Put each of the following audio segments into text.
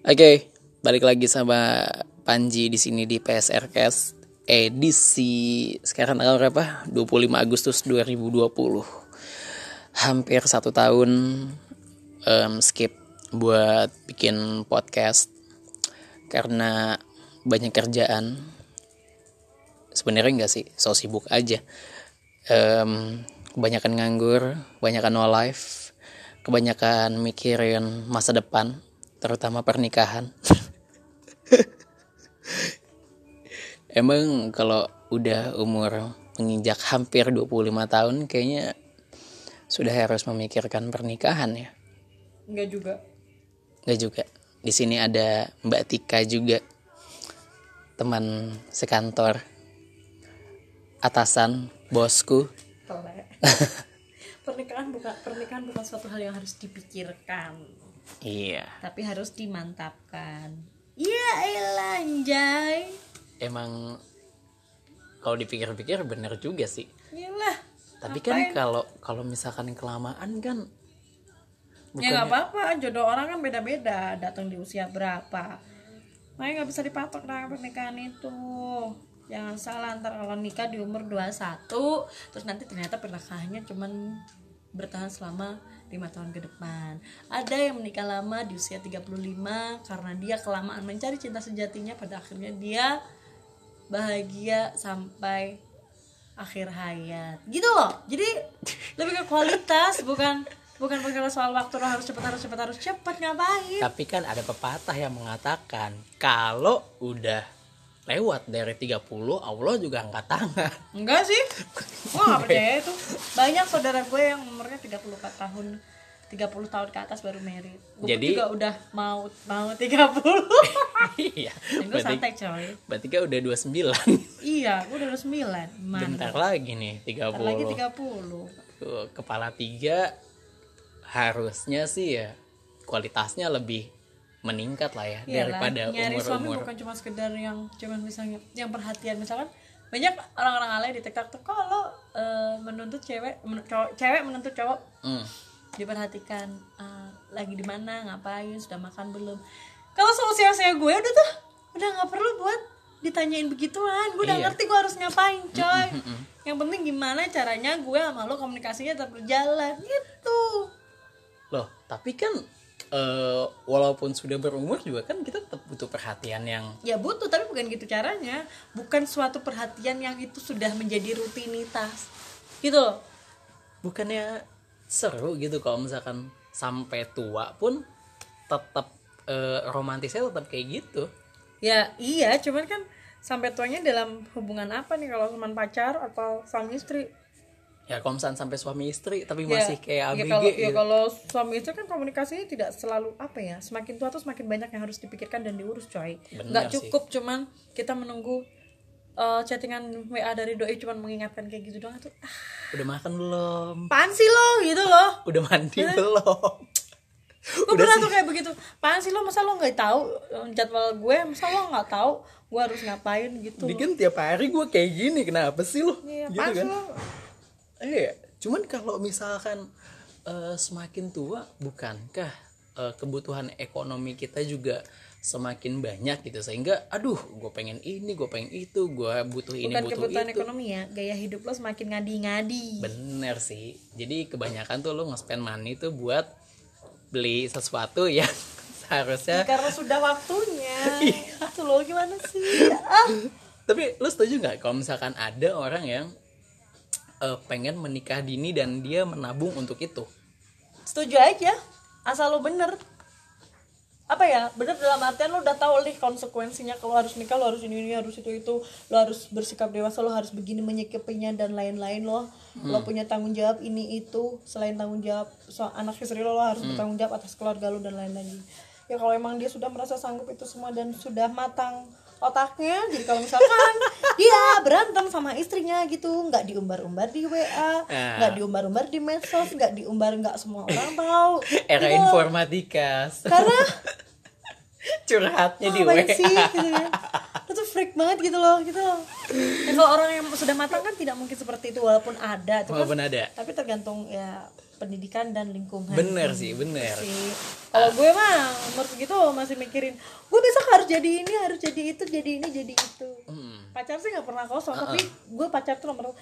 Oke, balik lagi sama Panji di sini di PSR Cast edisi sekarang tanggal berapa? 25 Agustus 2020. Hampir satu tahun um, skip buat bikin podcast karena banyak kerjaan. Sebenarnya enggak sih, so sibuk aja. Um, kebanyakan nganggur, kebanyakan no life, kebanyakan mikirin masa depan terutama pernikahan. Emang kalau udah umur menginjak hampir 25 tahun kayaknya sudah harus memikirkan pernikahan ya? Enggak juga. Enggak juga. Di sini ada Mbak Tika juga teman sekantor atasan bosku. Telek. pernikahan bukan pernikahan bukan suatu hal yang harus dipikirkan, iya tapi harus dimantapkan. Iya, elah anjay. emang kalau dipikir-pikir bener juga sih Iyalah. tapi kan kalau kalau misalkan kelamaan kan Ya nggak apa-apa, jodoh orang kan beda-beda, datang di usia berapa. Makanya nggak bisa dipatok dengan pernikahan itu. Jangan salah ntar kalau nikah di umur 21 terus nanti ternyata pernikahannya cuman bertahan selama lima tahun ke depan. Ada yang menikah lama di usia 35 karena dia kelamaan mencari cinta sejatinya pada akhirnya dia bahagia sampai akhir hayat. Gitu loh. Jadi lebih ke kualitas bukan bukan perkara soal waktu lo harus cepat harus cepat harus cepat ngapain tapi kan ada pepatah yang mengatakan kalau udah lewat. Dari 30 Allah juga angkat tangan. Enggak sih. Gua nggak percaya itu. Banyak saudara gue yang umurnya 34 tahun 30 tahun ke atas baru merit gue Jadi- juga udah mau mau 30 iya. Dan gue berarti, santai coy. berarti kan udah 29 iya gue udah 29 mana? Bentar lagi nih 30 Bentar lagi 30 Tuh, kepala tiga harusnya sih ya kualitasnya lebih meningkat lah ya Iyalah, daripada nyari suami umur-umur bukan cuma sekedar yang cuman misalnya yang perhatian. Misalkan banyak orang-orang alay di TikTok tuh kalau eh, menuntut cewek men- cowok- cewek menuntut cowok. Hmm. diperhatikan eh, lagi di mana ngapain sudah makan belum. Kalau seusia usia gue udah tuh udah nggak perlu buat ditanyain begituan. Gue udah Iya. ngerti gue harus ngapain coy. yang penting gimana caranya gue sama lo komunikasinya tetap berjalan gitu. Loh tapi kan eh, walaupun sudah berumur juga kan kita tetap butuh perhatian yang ya butuh tapi bukan gitu caranya. Bukan suatu perhatian yang itu sudah menjadi rutinitas. Gitu loh. Bukannya seru gitu kalau misalkan sampai tua pun tetap eh, romantisnya tetap kayak gitu. Ya iya cuman kan sampai tuanya dalam hubungan apa nih? Kalau cuma pacar atau suami istri ya kalau misalkan sampai suami istri tapi Ya, masih kayak ya ABG kalau ya gitu. kalau suami istri kan komunikasinya tidak selalu apa ya semakin tua tuh semakin banyak yang harus dipikirkan dan diurus coy. Bener nggak sih. cukup cuman kita menunggu eh, chattingan WA dari doi cuman mengingatkan kayak gitu doang tuh ah, udah makan belum? Apaan sih lo? Gitu loh udah mandi belum? Gue pernah tuh kayak begitu? Apaan sih lo? Masa lo nggak tahu eh, jadwal gue? Masa lo nggak tahu gue harus ngapain gitu? Ini kan tiap hari gue kayak gini kenapa sih lo? Iya, gitu sih kan? lo Iya, cuman kalau misalkan eh, semakin tua, bukankah eh, kebutuhan ekonomi kita juga semakin banyak gitu sehingga, aduh, gue pengen ini, gue pengen itu, gue butuh ini, bukan butuh kebutuhan itu. ekonomi ya gaya hidup lo semakin ngadi-ngadi Bener sih. Jadi kebanyakan tuh lo nge-spend money tuh buat beli sesuatu yang seharusnya. karena sudah waktunya Iya. itu lo gimana sih ah Tapi lo setuju nggak kalau misalkan ada orang yang eh, pengen menikah dini dan dia menabung untuk itu? setuju aja asal lo bener. Apa ya bener dalam artian lo udah tahu nih konsekuensinya kalau harus nikah lo harus ini ini harus itu itu. Lo harus bersikap dewasa lo harus begini menyikapinya dan lain-lain lo lo punya tanggung jawab ini itu. Selain tanggung jawab so anak istri lo lo harus bertanggung jawab atas keluarga lo dan lain-lain. Ya kalau emang dia sudah merasa sanggup itu semua dan sudah matang otaknya jadi kalau misalkan dia berantem sama istrinya gitu nggak diumbar-umbar di WA nggak diumbar-umbar di medsos nggak diumbar nggak semua orang tahu Era Gitu. informatika. karena curhatnya di ngapain WA. sih gitu kan itu tuh freak banget gitu loh gitu loh ya, kalau orang yang sudah matang kan tidak mungkin seperti itu walaupun ada itu kan Walaupun ada. tapi tergantung ya pendidikan dan lingkungan. Bener sih bener. Sih kalau gue mah umur segitu masih mikirin gue besok harus jadi ini harus jadi itu jadi ini jadi itu. Hmm. pacar sih nggak pernah kosong tapi gue pacar tuh nomor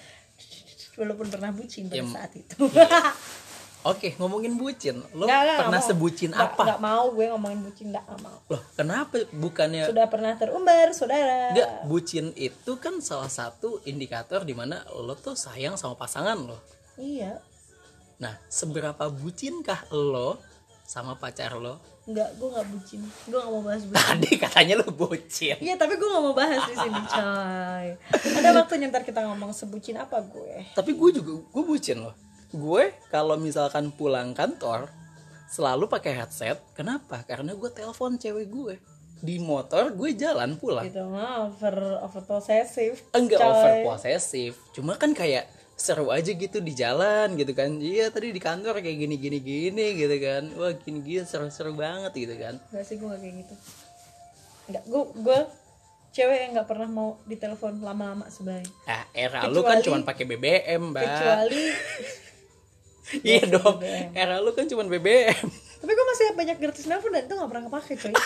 walaupun pernah bucin pada Ya, saat itu. oke ngomongin bucin. Lo Nggak, nggak, pernah mau. sebucin Nggak- apa? nggak mau gue ngomongin bucin nggak nggak mau. Loh kenapa bukannya sudah pernah terumbar saudara. Enggak, bucin itu kan salah satu indikator di mana lo tuh sayang sama pasangan lo. iya Nah, seberapa bucinkah lo sama pacar lo? nggak gue nggak bucin gue nggak mau bahas bucin Tadi katanya lo bucin. Iya tapi gue gak mau bahas di sini coy Ada waktunya ntar kita ngomong sebucin apa gue Tapi gue juga gue bucin loh. Gue kalau misalkan pulang kantor selalu pakai headset. Kenapa? Karena gue telepon cewek gue di motor gue jalan pulang. Gitu mah over, over possessive Enggak coy. over posesif. Cuma kan kayak seru aja gitu di jalan gitu kan. Iya tadi di kantor kayak gini gini gini gitu kan. Wah gini gini seru-seru banget gitu kan. Enggak sih gue gak kayak gitu Enggak, gue, gue cewek yang gak pernah mau ditelepon lama-lama sebenarnya Ah, era lu kan Kecuali- cuma pakai BBM, Mbak. Kecuali iya dong. Era lu kan cuma BBM. Tapi gue masih banyak gratis nelfon dan itu gak pernah kepake coy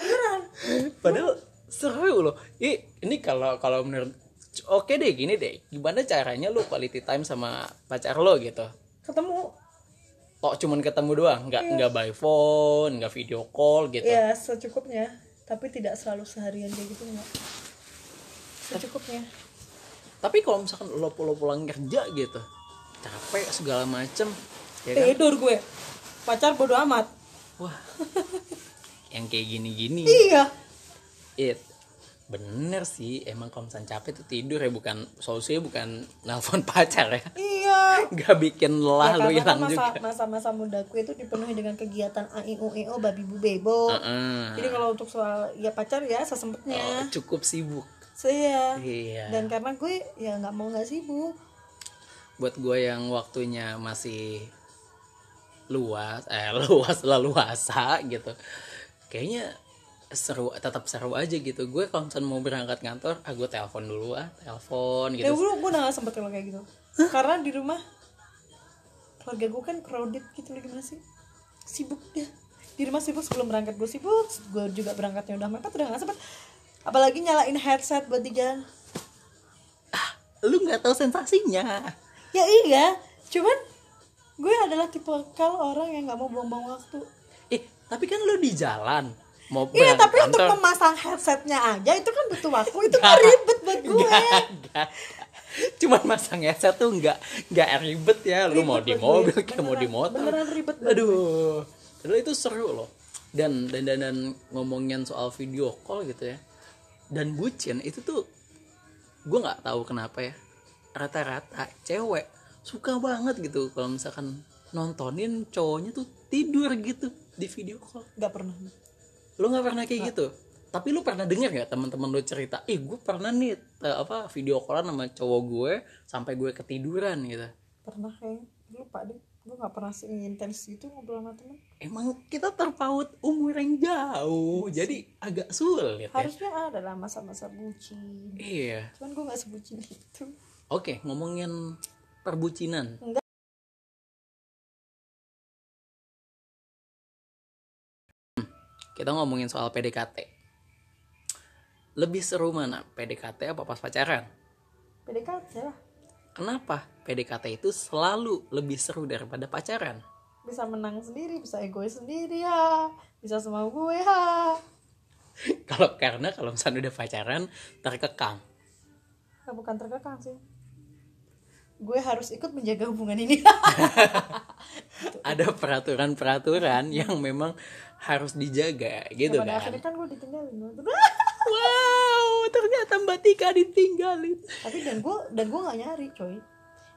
Beneran Padahal seru loh. Ih, ini kalau kalau menurut Oke deh gini deh. Gimana caranya lu quality time sama pacar lo gitu? Ketemu Kok cuman ketemu doang, nggak nggak by phone, nggak video call gitu. ya secukupnya Tapi tidak selalu seharian kayak gitu enggak Secukupnya Tapi kalau misalkan lo pulang pulang kerja gitu, capek segala macem, ya kan? Tidur gue Pacar bodo amat Wah, yang kayak gini-gini. Iya It bener sih emang kalau misalnya capek tuh tidur ya bukan solusinya bukan nelfon pacar ya Iya nggak bikin lelah Ya, lu karena hilang kan masa, juga masa-masa mudaku itu dipenuhi dengan kegiatan AIU EO babi bu bebo. Heeh. Jadi kalau untuk soal ya pacar ya Oh, sesempetnya. cukup sibuk Saya. iya Dan karena gue ya nggak mau nggak sibuk. buat gue yang waktunya masih luas eh luas lah luasa gitu kayaknya seru tetap seru aja gitu gue kalau misalnya mau berangkat kantor ah gue telepon dulu ah telepon Ya gitu gue gue udah gak sempet kalau kayak gitu. Karena di rumah keluarga gue kan crowded gitu lagi gimana sih? Sibuk dia. Di rumah sibuk sebelum berangkat gue sibuk. Gue juga berangkatnya udah mepet udah gak sempet. Apalagi nyalain headset buat di jalan. lu nggak tahu sensasinya Ya iya, cuman gue adalah tipe kal orang yang nggak mau buang-buang waktu. eh tapi kan lu di jalan mau Iya, tapi untuk kantor memasang headsetnya aja itu kan butuh waktu, itu kan ribet buat gue. Nggak, nggak. Cuman masang headset tuh nggak nggak ribet ya. Lu mau di mobil, gue. kayak mau di motor. beneran ribet Aduh. Padahal itu seru loh. Dan dan dan, dan ngomongin soal video call gitu ya. Dan bucin itu tuh gue nggak tahu kenapa ya. Rata-rata cewek suka banget gitu kalau misalkan nontonin cowoknya tuh tidur gitu di video call Gak pernah. Lu nggak pernah kayak gitu tapi lu pernah dengar nggak teman-teman lu cerita ih gue pernah nih eh, apa video callan sama cowok gue sampai gue ketiduran gitu Pernah kayak lupa deh. Gue gak pernah seintens itu ngobrol sama temen. emang kita terpaut umur yang jauh jadi agak sulit ya Harusnya ada lah masa-masa bucin. iya Cuman gue gak sebucin itu. oke ngomongin perbucinan Enggak. Kita ngomongin soal PDKT lebih seru mana PDKT apa pas pacaran PDKT lah. kenapa PDKT itu selalu lebih seru daripada pacaran Bisa menang sendiri, bisa egois sendiri ya. Bisa semua gue ya. kalau karena kalau misalnya udah pacaran terkekang Nah, bukan terkekang sih. Gue harus ikut menjaga hubungan ini. ada peraturan-peraturan yang memang harus dijaga gitu Pada kan akhirnya kan gue ditinggalin. wow ternyata mbak Tika ditinggalin Tapi dan gue dan gue gak nyari coy.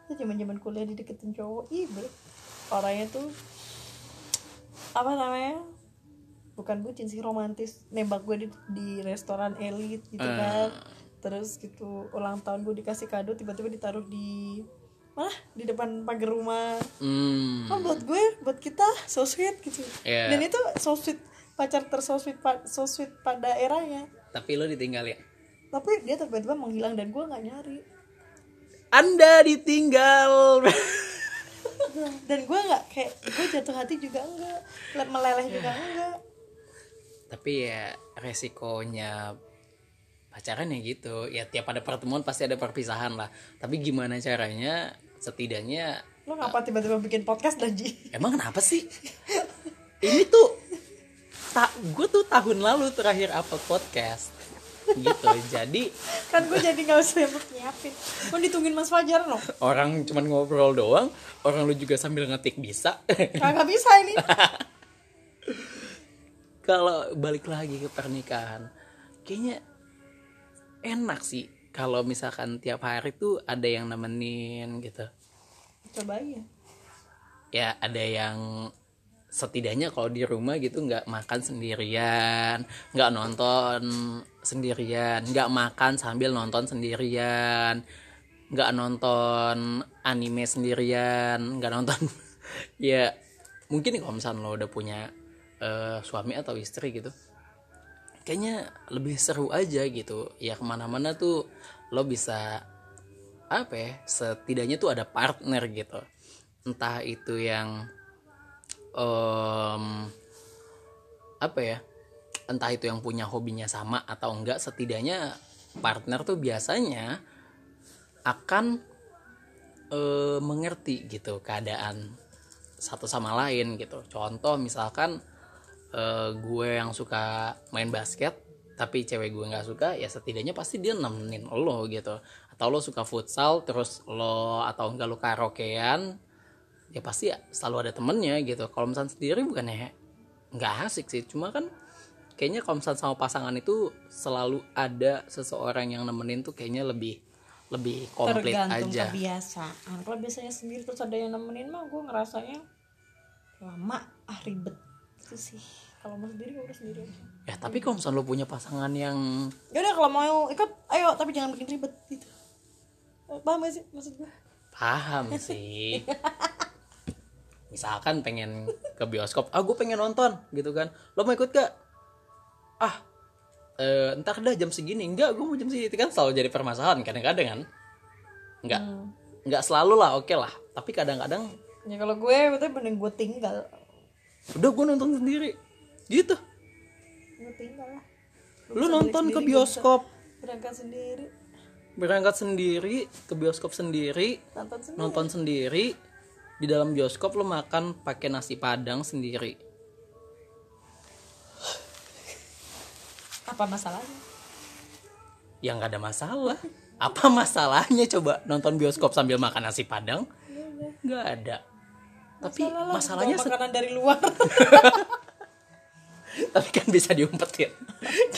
Itu zaman zaman kuliah dideketin cowok, ih bre. Orangnya tuh apa namanya? Bukan bucin sih romantis. Nembak gue di, di restoran elit gitu kan. Terus gitu ulang tahun gue dikasih kado tiba-tiba ditaruh di mana di depan pagar rumah. hmm Oh buat gue, buat kita so sweet gitu. Iya. Dan itu so sweet pacar ter so sweet pa- so sweet pada eranya. tapi lo ditinggalin Tapi dia tiba-tiba menghilang dan gue nggak nyari. anda ditinggal dan gue nggak kayak gue jatuh hati juga enggak meleleh juga enggak tapi ya resikonya pacaran ya gitu ya tiap ada pertemuan pasti ada perpisahan lah tapi gimana caranya setidaknya lo ngapa tiba-tiba bikin podcast dan Ji? emang kenapa sih? Ini tuh tak gue tuh tahun lalu terakhir upload podcast. Gitu jadi kan gue jadi nggak usah nyiapin. Mau ditungguin mas Fajar loh orang cuman ngobrol doang orang lu juga sambil ngetik bisa. Nggak bisa ini. Kalau balik lagi ke pernikahan kayaknya enak sih kalau misalkan tiap hari tuh ada yang nemenin gitu. Coba aja ya ada yang setidaknya kalau di rumah gitu nggak makan sendirian nggak nonton sendirian nggak makan sambil nonton sendirian nggak nonton anime sendirian nggak nonton ya mungkin kalau misalnya lo udah punya uh, suami atau istri gitu kayaknya lebih seru aja gitu. Ya ke mana-mana tuh lo bisa apa ya setidaknya tuh ada partner gitu. Entah itu yang um, apa ya entah itu yang punya hobinya sama atau enggak setidaknya partner tuh biasanya akan uh, mengerti gitu keadaan satu sama lain gitu. Contoh misalkan uh, gue yang suka main basket tapi cewek gue nggak suka ya setidaknya pasti dia nemenin lo gitu. Atau lo suka futsal terus lo atau enggak lo karaokean ya pasti ya, selalu ada temennya gitu. Kalau misalnya sendiri bukannya nggak asik sih cuma kan kayaknya kalau misalnya sama pasangan itu selalu ada seseorang yang nemenin tuh kayaknya lebih lebih komplit tergantung aja. kebiasaan. Kalau biasanya sendiri terus ada yang nemenin mah gue ngerasanya lama ah ribet itu sih. Kalau mau sendiri udah sendiri aja. Ya tapi kalau misalnya lo punya pasangan yang ya udah kalau mau ikut ayo. Tapi jangan bikin ribet gitu. Paham gak sih maksud gue paham sih. Misalkan pengen ke bioskop ah gue pengen nonton gitu kan. Lo mau ikut gak? Ah eh, entar dah jam segini. Enggak gue mau jam segini. Kan selalu jadi permasalahan kadang-kadang kan. Enggak. Hmm. enggak selalu lah oke okay lah. Tapi kadang-kadang ya kalau gue betul mending gue tinggal udah gue nonton sendiri. Gitu. Tinggal lah. Lu nonton ke bioskop. berangkat sendiri. Berangkat sendiri ke bioskop sendiri. Nonton sendiri, nonton sendiri. Di dalam bioskop lo makan pakai nasi padang sendiri. Apa masalahnya? Ya nggak ada masalah. Apa masalahnya coba nonton bioskop sambil makan nasi padang? Nggak ada tapi Masalah masalahnya makanan dari luar. Tapi kan bisa diumpetin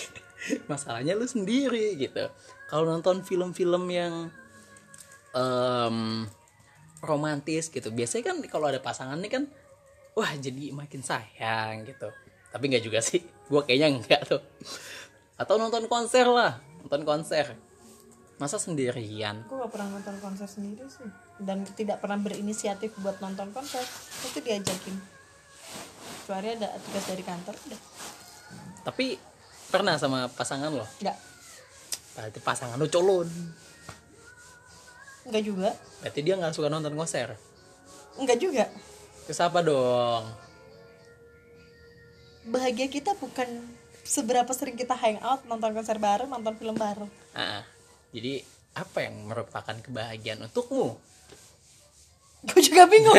masalahnya lu sendiri gitu. Kalau nonton film-film yang um, romantis gitu biasanya kan kalau ada pasangan nih kan wah jadi makin sayang gitu. Tapi nggak juga sih. Gue kayaknya enggak tuh. Atau nonton konser lah. Nonton konser. Masa sendirian? Gue gak pernah nonton konser sendiri sih dan tidak pernah berinisiatif buat nonton konser itu diajakin. Kecuali ada tugas dari kantor udah. Tapi pernah sama pasangan lo? Enggak berarti pasangan lo colon. Enggak juga. Berarti dia nggak suka nonton konser? Enggak juga. Terus apa dong? Bahagia kita bukan seberapa sering kita hangout nonton konser bareng nonton film bareng. Ah, jadi apa yang merupakan kebahagiaan untukmu gue juga bingung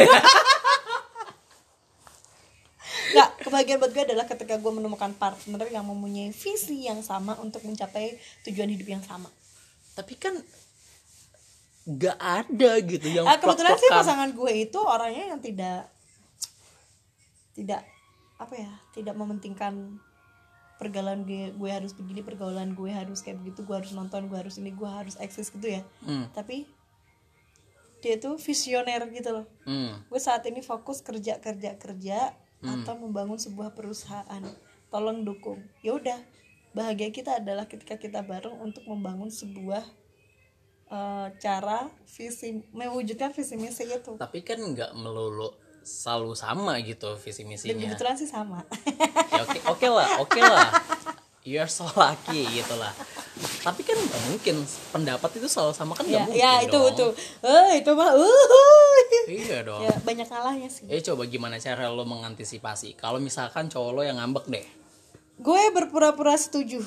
Nggak, kebahagiaan buat gue adalah ketika gue menemukan partner yang mempunyai visi yang sama untuk mencapai tujuan hidup yang sama. tapi kan nggak ada gitu yang Ah, kebetulan sih pasangan gue itu orangnya yang tidak tidak apa ya, tidak mementingkan pergaulan gue, gue harus begini, pergaulan gue harus kayak begitu, gue harus nonton, gue harus ini, gue harus eksis gitu ya. Hmm. Tapi dia tuh visioner gitu loh. Hmm. gue saat ini fokus kerja kerja kerja atau membangun sebuah perusahaan. Tolong dukung. Ya udah bahagia kita adalah ketika kita bareng untuk membangun sebuah eh, cara visi mewujudkan visi misi itu. Tapi kan nggak melulu selalu sama gitu visi dan misinya kebetulan sih sama. Ya oke oke lah oke lah you're so lucky gitu lah tapi kan nggak mungkin pendapat itu selalu sama kan ya, nggak mungkin ya itu. dong. itu eh itu mah uh iya dong. Ya banyak kalahnya sih. Eh coba gimana cara lo mengantisipasi? Kalau misalkan cowok lo yang ngambek deh. Gue berpura-pura setuju.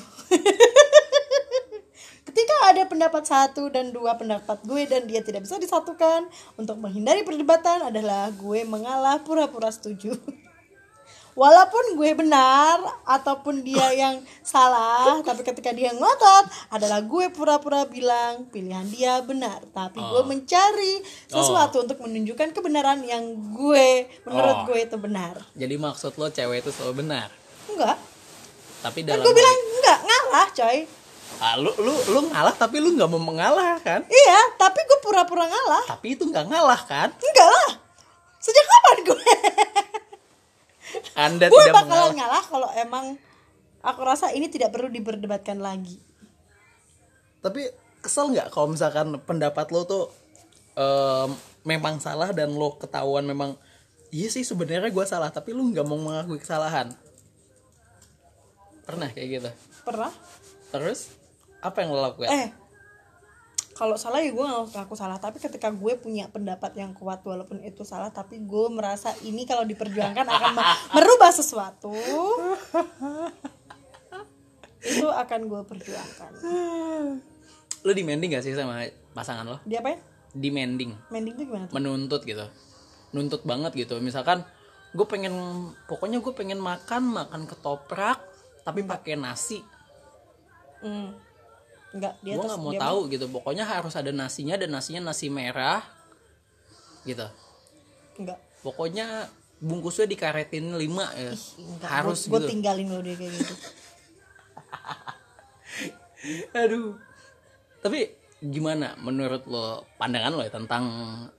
Ketika ada pendapat satu dan dua pendapat gue dan dia tidak bisa disatukan untuk menghindari perdebatan adalah gue mengalah pura-pura setuju walaupun gue benar ataupun dia yang salah tapi ketika dia ngotot adalah gue pura-pura bilang pilihan dia benar tapi gue Oh. mencari sesuatu untuk menunjukkan kebenaran yang gue menurut Oh. gue itu benar jadi maksud lo cewek itu selalu benar enggak tapi kan dalam gue bilang enggak ngalah coy ah, lu lu lu ngalah tapi lu nggak mau mengalah kan Iya, tapi gue pura-pura ngalah. tapi itu nggak ngalah kan Enggak lah. Sejak kapan gue? anda gue tidak bakalan mengalah. ngalah kalau emang aku rasa ini tidak perlu diperdebatkan lagi. tapi kesel nggak kalau misalkan pendapat lo tuh em, memang salah dan lo ketahuan memang iya sih sebenarnya gue salah tapi lu nggak mau mengakui kesalahan? Pernah kayak gitu? Pernah? terus? Apa yang lo lakukan Eh, kalau salah ya gue nggak aku salah. Tapi ketika gue punya pendapat yang kuat walaupun itu salah, tapi gue merasa ini kalau diperjuangkan akan me- merubah sesuatu, itu akan gue perjuangkan. lo demanding gak sih sama pasangan lo Dia apa ya? demanding Mending tuh gimana tuh? menuntut gitu nuntut banget gitu misalkan gue pengen pokoknya gue pengen makan makan ketoprak tapi pakai nasi Hmm. Enggak, dia gue nggak mau dia tahu gitu. Pokoknya harus ada nasinya dan nasinya nasi merah gitu. Enggak. pokoknya bungkusnya dikaretin lima ya. Harus gue gitu. tinggalin lo dia kayak gitu. Aduh. Tapi gimana menurut lo pandangan lo ya tentang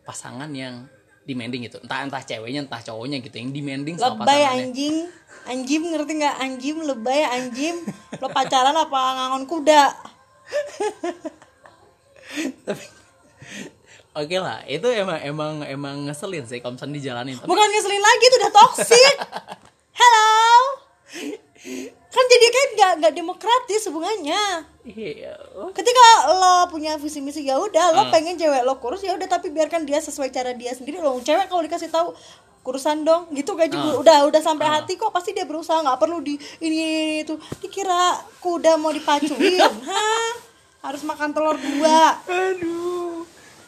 pasangan yang demanding gitu? Entah entah ceweknya entah cowoknya gitu yang demanding sama lebay pasangannya. anjing. Anjing ngerti nggak? Anjing lebay anjing lo pacaran apa ngangon kuda Oke lah, itu emang emang emang ngeselin sih kalau misalnya dijalanin. Tapi bukan ngeselin lagi itu udah toxic hello kan jadi kayak nggak nggak demokratis hubungannya iya, ketika lo punya visi misi ya udah lo Ah. pengen cewek lo kurus ya udah tapi biarkan dia sesuai cara dia sendiri lo cewek kalau dikasih tahu kurusan dong gitu juga Ah. udah udah sampai hati kok pasti dia berusaha nggak perlu di ini, ini itu dikira kuda mau dipacuin Hah? harus makan telur dua aduh,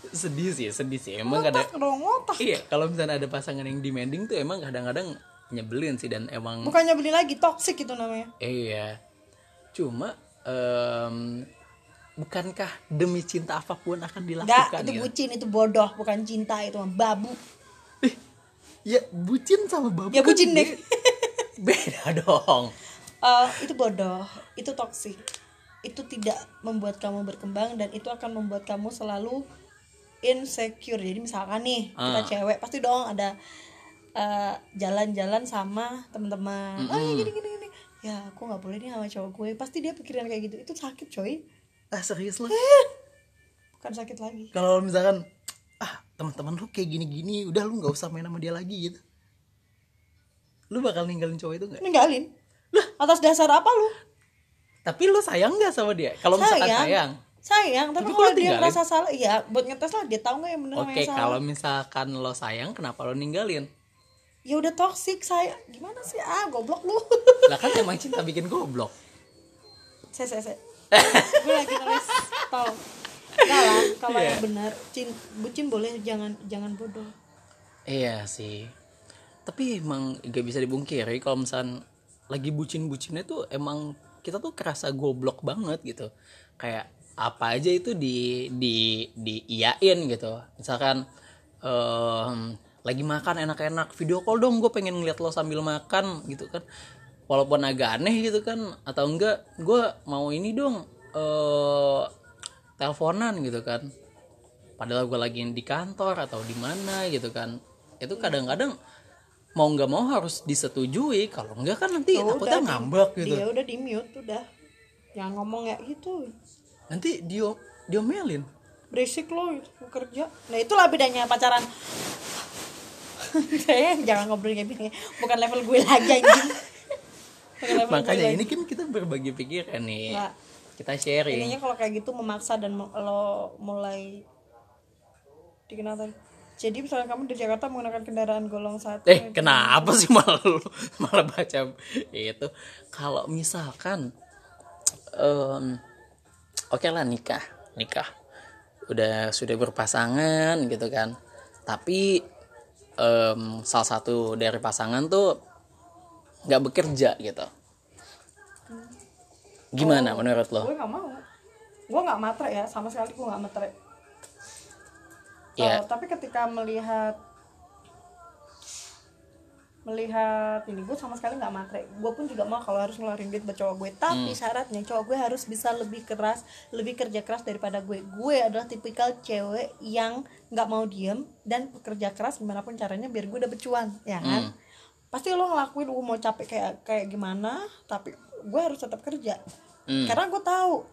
sedih sih, sedih sih. Emang kadang otak dong otak iya kalau misalnya ada pasangan yang demanding tuh emang kadang-kadang nyebelin sih dan emang bukannya beli lagi toxic itu namanya iya. Cuma em, bukankah demi cinta apa pun akan Enggak, dilakukan itu gitu? bucin, itu bodoh, bukan cinta, itu babu. Ya bucin sama babu Ya kan bucin deh. be- Beda dong. Eh, itu bodoh, itu toksik. Itu tidak membuat kamu berkembang dan itu akan membuat kamu selalu insecure. Jadi misalkan nih, kita Ah. cewek pasti dong ada eh, jalan-jalan sama teman-teman. Ah, gini gini gini. Ya, aku nggak boleh nih sama cowok gue. Pasti dia pikiran kayak gitu. Itu sakit, coy. Ah serius lo? Bukan sakit lagi. Kalau misalkan teman-teman lu kayak gini-gini, udah lu nggak usah main sama dia lagi gitu. Lu bakal ninggalin cowok itu nggak? Ninggalin. Atas dasar apa lu? Tapi lu sayang nggak sama dia? Kalau misalkan Sayang. sayang. Tapi, Tapi kalau dia tinggalin? merasa salah, iya buat ngetes lah dia tahu nggak yang sama Oke, kalau misalkan lo sayang, kenapa lo ninggalin? ya udah toxic saya gimana sih ah goblok lu Lah kan emang cinta bikin goblok. saya saya saya gue lagi nulis tol Enggak lah kalau Iya. yang benar cin bucin boleh jangan jangan bodoh Iya sih. Tapi emang gak bisa dibungkiri kalau misalkan lagi bucin-bucinnya tuh emang kita tuh kerasa goblok banget gitu. Kayak apa aja itu di di di iyain gitu. Misalkan em, lagi makan enak-enak video call dong gue pengen ngeliat lo sambil makan gitu kan walaupun agak aneh gitu kan atau enggak gue mau ini dong eh teleponan gitu kan. Padahal gue lagi di kantor atau di mana gitu kan. Itu kadang-kadang mau nggak mau harus disetujui. Kalau enggak kan nanti Ya takutnya udah, di- ngambek gitu. dia udah di mute udah. Jangan ngomong kayak gitu. Nanti dia diomelin. Berisik lo itu kerja. Nah itulah bedanya pacaran. Jangan ngobrol kayak gini. Bukan level gue lagi anjing. Gue makanya ini kan kita berbagi pikiran nih. Nggak. Kita sharing. Ininya kalau kayak gitu memaksa dan lo mulai dikenal tadi. Jadi misalnya kamu di Jakarta menggunakan kendaraan golong satu eh kenapa sih malah malah baca itu? Kalau misalkan em, oke lah nikah nikah. Udah sudah berpasangan gitu kan. Tapi em, salah satu dari pasangan tuh nggak bekerja gitu gimana menurut lo? Gue gak mau. Gue gak matre ya sama sekali gue gak matre. Ya. Oh, tapi ketika melihat melihat ini gue sama sekali nggak matre. Gue pun juga mau kalau harus ngeluarin duit buat cowok gue. Tapi syaratnya cowok gue harus bisa lebih keras lebih kerja keras daripada gue. Gue adalah tipikal cewek yang nggak mau diem dan kerja keras gimana pun caranya biar gue dapet cuan ya kan? Pasti lo ngelakuin gue mau capek kayak kayak gimana? Tapi gue harus tetap kerja. Hmm. karena gue tahu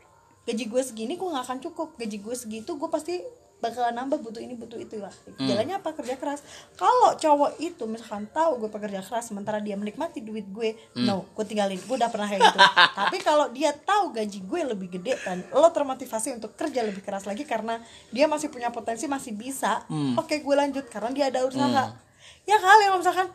gaji gue segini gue nggak akan cukup. Gaji gue segitu gue pasti bakalan nambah butuh ini butuh itu lah. Jalannya apa? Kerja keras. Kalau cowok itu misalkan tahu gue pekerja keras sementara dia menikmati duit gue no gue tinggalin. Gue udah pernah kayak gitu. Tapi kalau dia tahu gaji gue lebih gede dan lo termotivasi untuk kerja lebih keras lagi karena dia masih punya potensi masih bisa oke gue lanjut karena dia ada usaha. Ya kali kalau misalkan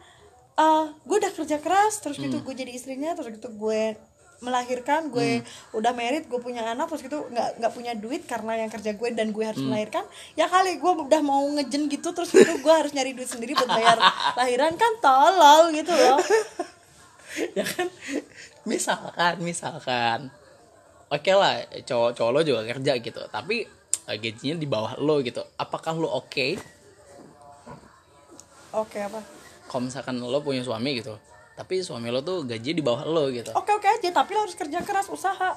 eh gue udah kerja keras terus gitu gue jadi istrinya terus gitu gue melahirkan gue udah merit gue punya anak terus gitu nggak nggak punya duit karena yang kerja gue dan gue harus melahirkan ya kali gue udah mau ngejen gitu terus gitu gue harus nyari duit sendiri buat bayar lahiran kan tolol gitu loh. Ya kan? Misalkan misalkan. Oke lah cowok cowok lo juga kerja gitu tapi eh, gajinya di bawah lo gitu. Apakah lo oke? Oke apa kalau misalkan lo punya suami gitu tapi suami lo tuh gaji di bawah lo gitu. Oke oke aja tapi lo harus kerja keras usaha.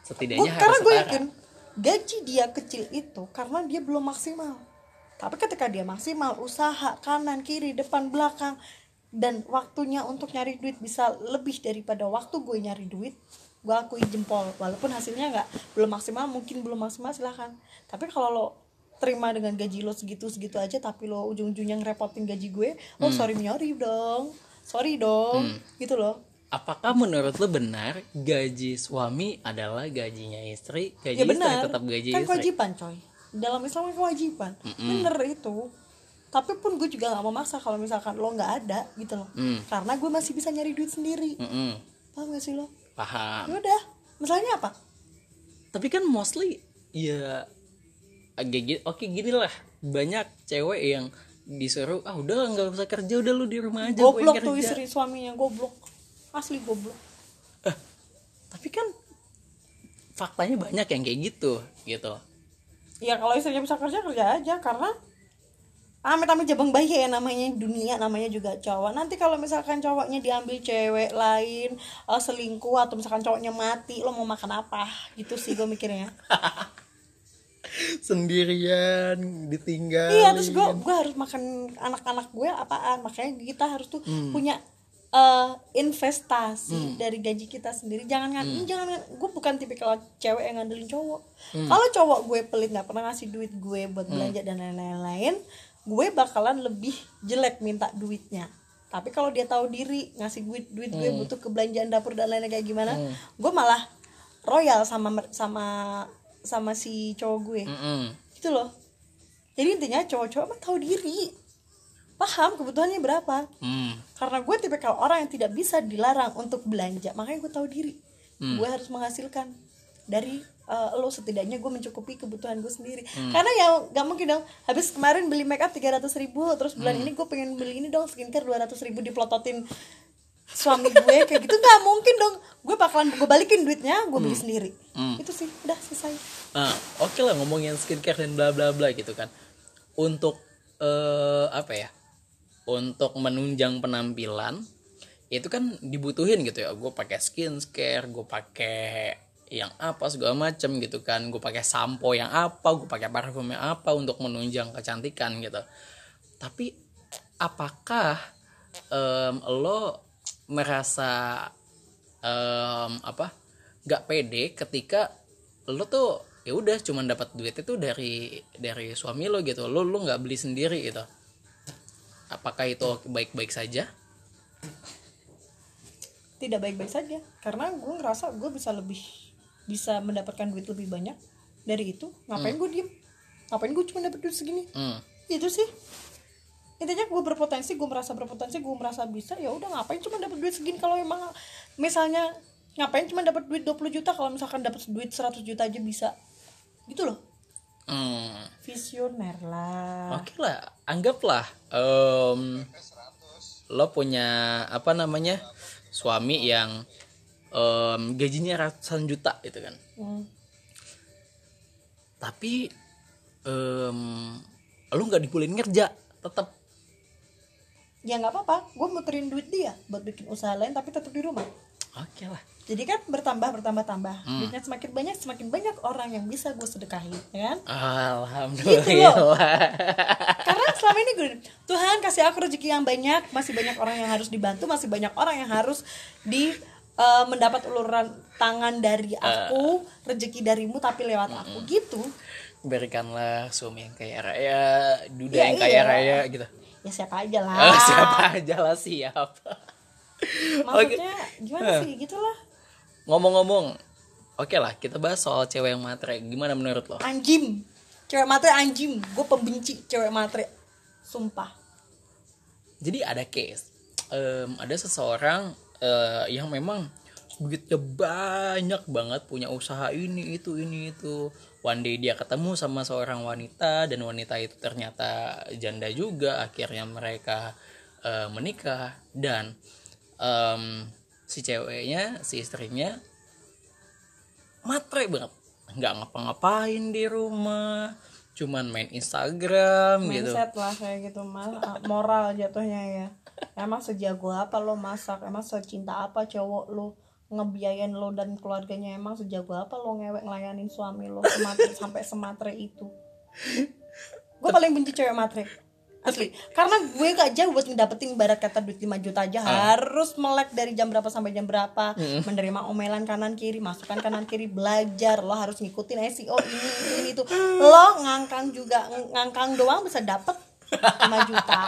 Setidaknya Gua- harus karena gue yakin gaji dia kecil itu karena dia belum maksimal. Tapi ketika dia maksimal usaha kanan kiri depan belakang dan waktunya untuk nyari duit bisa lebih daripada waktu gue nyari duit gue akui jempol. Walaupun hasilnya nggak belum maksimal mungkin belum maksimal silahkan. Tapi kalau lo terima dengan gaji lo segitu segitu aja tapi lo ujung-ujungnya ngerepotin gaji gue oh sorry nyari dong sorry dong gitu loh. Apakah menurut lo benar gaji suami adalah gajinya istri gaji ya istri benar. tetap gaji kan istri? kewajiban coy. Dalam Islam kan kewajiban. Bener itu. Tapi pun gue juga nggak mau maksa kalau misalkan lo nggak ada gitu loh. Hmm. karena gue masih bisa nyari duit sendiri. Mm-mm, paham gak sih lo? Paham. Ya udah. Masalahnya apa? Tapi kan mostly ya agak gini oke gini lah banyak cewek yang disuruh ah udah nggak usah kerja udah lu di rumah aja goblok tuh kerja." istri suaminya goblok. Asli goblok. Eh, tapi kan faktanya banyak yang kayak gitu gitu. Ya kalau istrinya bisa kerja kerja aja karena amit-amit jabang bayi ya namanya dunia namanya juga cowok. Nanti kalau misalkan cowoknya diambil cewek lain eh, selingkuh atau misalkan cowoknya mati lo mau makan apa? Gitu sih gue mikirnya sendirian ditinggal iya terus gue gue harus makan anak-anak gue apaan? Makanya kita harus tuh punya eh, investasi dari gaji kita sendiri. Jangan ngan jangan gue bukan tipikal cewek yang ngandelin cowok. Kalau cowok gue pelit nggak pernah ngasih duit gue buat belanja dan lain-lain gue bakalan lebih jelek minta duitnya. Tapi kalau dia tahu diri ngasih duit duit gue butuh kebelanjaan dapur dan lain-lain kayak gimana gue malah royal sama sama sama si cowok gue. Mm-mm. gitu loh. Jadi intinya cowok-cowok mah tahu diri. Paham kebutuhannya berapa. Hmm. karena gue tipikal orang yang tidak bisa dilarang untuk belanja makanya gue tahu diri. Gue harus menghasilkan. Dari eh, lo setidaknya gue mencukupi kebutuhan gue sendiri. Karena ya gak mungkin dong. Habis kemarin beli make up tiga ribu terus bulan ini gue pengen beli ini dong skincare dua ribu diplototin suami gue kayak gitu nggak mungkin dong gue bakalan gue balikin duitnya gue beli sendiri itu sih udah selesai Nah, oke lah ngomongin skincare dan bla bla bla gitu kan. Untuk eh apa ya? Untuk menunjang penampilan itu kan dibutuhin gitu ya. Gue pakai skincare, gue pakai yang apa segala macam gitu kan. Gue pakai sampo yang apa, gue pakai parfum yang apa untuk menunjang kecantikan gitu. Tapi apakah em, lo merasa em, apa nggak pede ketika lo tuh ya udah cuman dapat duit itu dari dari suami lo gitu. Lo lo nggak beli sendiri gitu. Apakah itu baik-baik saja? Tidak baik-baik saja. Karena gue ngerasa gue bisa lebih bisa mendapatkan duit lebih banyak dari itu. Ngapain gue diem? Ngapain gue cuma dapat duit segini? Hmm. itu sih intinya gue berpotensi gue merasa berpotensi gue merasa bisa ya udah ngapain cuma dapat duit segini kalau emang misalnya ngapain cuma dapat duit 20 juta kalau misalkan dapat duit 100 juta aja bisa gitu loh Hmm. visioner lah Oke lah, anggaplah em, lo punya apa namanya suami yang em, gajinya ratusan juta gitu kan. Hmm. Tapi em, lo nggak dibolehin kerja, tetap ya nggak apa-apa. Gue muterin duit dia buat bikin usaha lain tapi tetap di rumah. Oke lah. jadi kan bertambah bertambah tambah. Duitnya semakin banyak semakin banyak orang yang bisa gue sedekahi ya kan? Alhamdulillah. karena selama ini gue Tuhan kasih aku rezeki yang banyak. Masih banyak orang yang harus dibantu masih banyak orang yang harus di eh, mendapat uluran tangan dari aku rezeki darimu tapi lewat aku. Gitu. Berikanlah suami yang kaya raya, duda Ya, yang kaya iya. raya gitu. Ya siapa aja lah. Ah, siapa aja lah siapa. maksudnya gimana sih? Gitulah. Ngomong-ngomong, oke lah kita bahas soal cewek yang matre. Gimana menurut lo? anjing cewek matre anjing gue pembenci cewek matre. Sumpah. Jadi ada case, Em, ada seseorang eh, yang memang duitnya banyak banget, punya usaha ini itu ini itu. One day dia ketemu sama seorang wanita dan wanita itu ternyata janda juga. Akhirnya mereka eh, menikah dan em, si ceweknya, si istrinya matre banget, nggak ngapa-ngapain di rumah, cuman main Instagram gitu. mindset lah kayak gitu mas Ah, moral jatuhnya ya emang sejago apa lo masak emang secinta apa cowok lo ngebiayain lo dan keluarganya emang sejago apa lo ngewek ngelayanin suami lo sematre, sampai sematre itu? Gue paling benci cewek matre asli. Karena gue gak jauh buat ngedapetin barat kata duit 5 juta aja. Harus melek dari jam berapa sampai jam berapa. Menerima omelan kanan kiri masukan kanan kiri belajar. Lo harus ngikutin SEO ini ini, ini itu. Lo ngangkang juga ng- ngangkang doang bisa dapet 5 juta.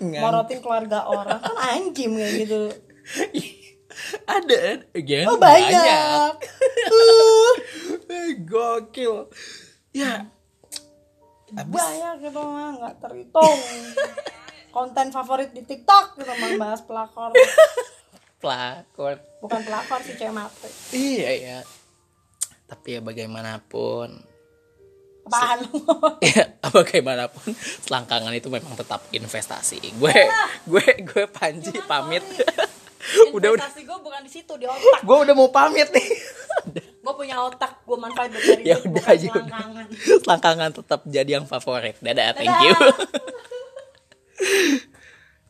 Morotin keluarga orang. Kan anjing kayak gitu ada again oh banyak. Uh, Eh, gokil. Ya. Banyak gitu mah nggak terhitung. Konten favorit di TikTok gitu mah bahas pelakor. Pelakor. Bukan pelakor sih cewek matre iya ya tapi ya bagaimanapun. Apaan? Lu ya bagaimanapun selangkangan itu memang tetap investasi. Gue gue gue panji pamit udah udah. Gue bukan di situ di otak. Gue udah mau pamit nih. Gue punya otak gue manfaat dari ya duit, udah aja selangkangan. Selangkangan tetap jadi yang favorit. Dadah thank Dadah. you